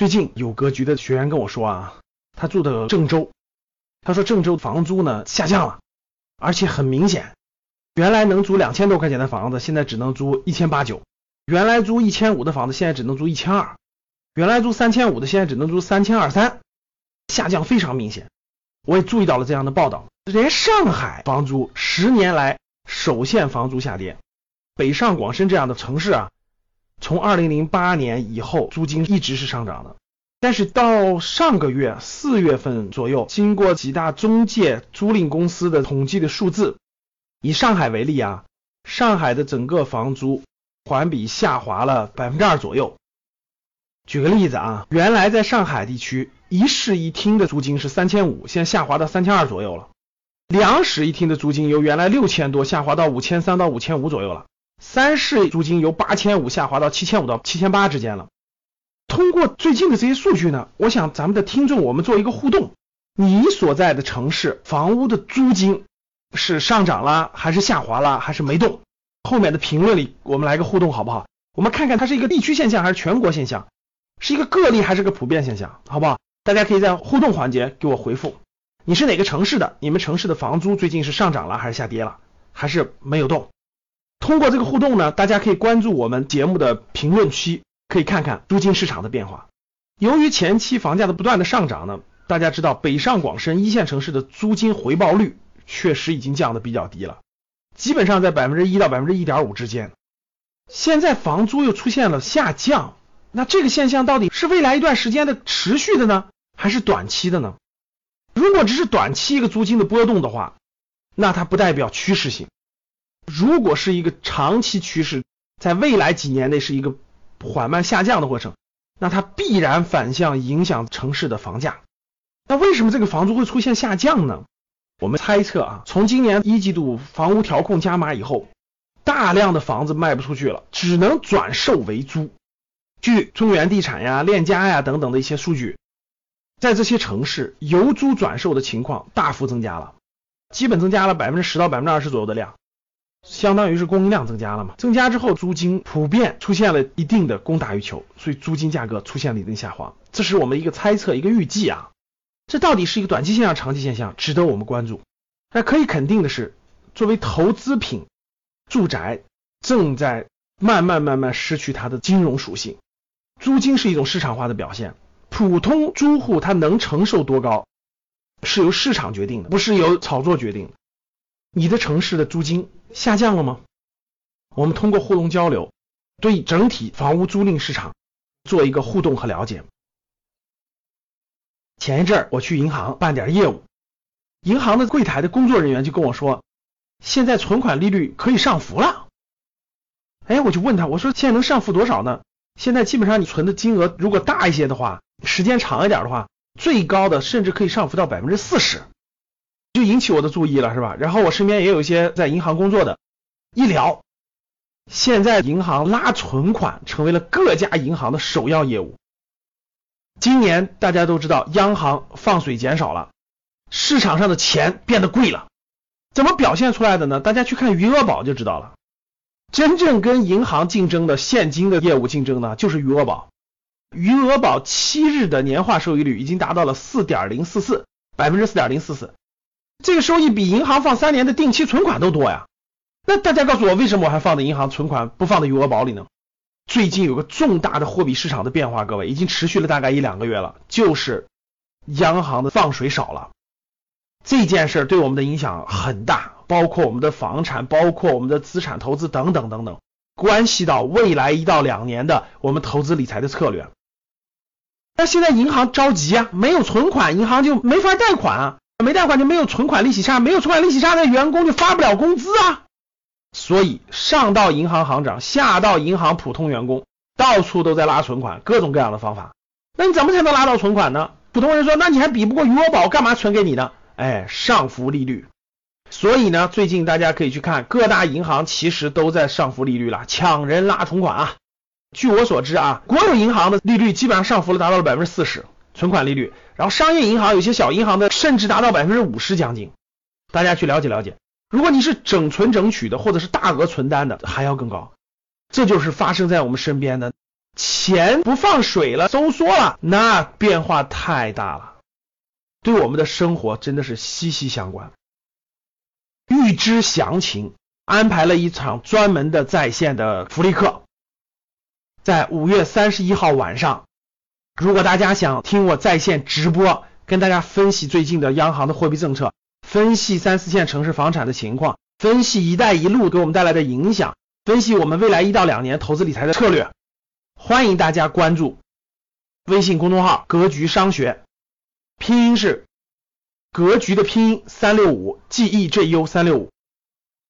最近有格局的学员跟我说啊，他住的郑州，他说郑州房租呢下降了，而且很明显，原来能租两千多块钱的房子，现在只能租一千八九；原来租一千五的房子，现在只能租一千二；原来租三千五的，现在只能租三千二三，下降非常明显。我也注意到了这样的报道，连上海房租十年来首现房租下跌，北上广深这样的城市啊。从二零零八年以后，租金一直是上涨的，但是到上个月四月份左右，经过几大中介租赁公司的统计的数字，以上海为例啊，上海的整个房租环比下滑了百分之二左右。举个例子啊，原来在上海地区一室一厅的租金是三千五，现在下滑到三千二左右了；两室一厅的租金由原来六千多下滑到五千三到五千五左右了。三室租金由八千五下滑到七千五到七千八之间了。通过最近的这些数据呢，我想咱们的听众我们做一个互动：你所在的城市房屋的租金是上涨了还是下滑了还是没动？后面的评论里我们来个互动好不好？我们看看它是一个地区现象还是全国现象，是一个个例还是个普遍现象，好不好？大家可以在互动环节给我回复。你是哪个城市的？你们城市的房租最近是上涨了还是下跌了？还是没有动？通过这个互动呢，大家可以关注我们节目的评论区，可以看看租金市场的变化。由于前期房价的不断的上涨呢，大家知道北上广深一线城市的租金回报率确实已经降的比较低了，基本上在百分之一到百分之一点五之间。现在房租又出现了下降，那这个现象到底是未来一段时间的持续的呢，还是短期的呢？如果只是短期一个租金的波动的话，那它不代表趋势性。如果是一个长期趋势，在未来几年内是一个缓慢下降的过程，那它必然反向影响城市的房价。那为什么这个房租会出现下降呢？我们猜测啊，从今年一季度房屋调控加码以后，大量的房子卖不出去了，只能转售为租。据中原地产呀、链家呀等等的一些数据，在这些城市由租转售的情况大幅增加了，基本增加了百分之十到百分之二十左右的量。相当于是供应量增加了嘛？增加之后，租金普遍出现了一定的供大于求，所以租金价格出现了一定下滑。这是我们一个猜测，一个预计啊。这到底是一个短期现象、长期现象，值得我们关注。那可以肯定的是，作为投资品，住宅正在慢慢慢慢失去它的金融属性。租金是一种市场化的表现，普通租户他能承受多高，是由市场决定的，不是由炒作决定的。你的城市的租金下降了吗？我们通过互动交流，对整体房屋租赁市场做一个互动和了解。前一阵儿我去银行办点业务，银行的柜台的工作人员就跟我说，现在存款利率可以上浮了。哎，我就问他，我说现在能上浮多少呢？现在基本上你存的金额如果大一些的话，时间长一点的话，最高的甚至可以上浮到百分之四十。就引起我的注意了，是吧？然后我身边也有一些在银行工作的，一聊，现在银行拉存款成为了各家银行的首要业务。今年大家都知道，央行放水减少了，市场上的钱变得贵了，怎么表现出来的呢？大家去看余额宝就知道了。真正跟银行竞争的现金的业务竞争呢，就是余额宝。余额宝七日的年化收益率已经达到了四点零四四，百分之四点零四四。这个收益比银行放三年的定期存款都多呀！那大家告诉我，为什么我还放在银行存款，不放在余额宝里呢？最近有个重大的货币市场的变化，各位已经持续了大概一两个月了，就是央行的放水少了。这件事对我们的影响很大，包括我们的房产，包括我们的资产投资等等等等，关系到未来一到两年的我们投资理财的策略。那现在银行着急啊，没有存款，银行就没法贷款啊。没贷款就没有存款利息差，没有存款利息差，那员工就发不了工资啊。所以上到银行行长，下到银行普通员工，到处都在拉存款，各种各样的方法。那你怎么才能拉到存款呢？普通人说，那你还比不过余额宝，干嘛存给你呢？哎，上浮利率。所以呢，最近大家可以去看各大银行，其实都在上浮利率了，抢人拉存款啊。据我所知啊，国有银行的利率基本上上浮了，达到了百分之四十。存款利率，然后商业银行有些小银行的甚至达到百分之五十将近，大家去了解了解。如果你是整存整取的，或者是大额存单的，还要更高。这就是发生在我们身边的钱不放水了，收缩了，那变化太大了，对我们的生活真的是息息相关。预知详情，安排了一场专门的在线的福利课，在五月三十一号晚上。如果大家想听我在线直播，跟大家分析最近的央行的货币政策，分析三四线城市房产的情况，分析“一带一路”给我们带来的影响，分析我们未来一到两年投资理财的策略，欢迎大家关注微信公众号“格局商学”，拼音是。格局的拼音三六五 G E J U 三六五，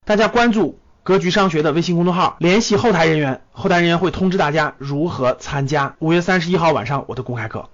大家关注格局商学的微信公众号，联系后台人员，后台人员会通知大家如何参加五月三十一号晚上我的公开课。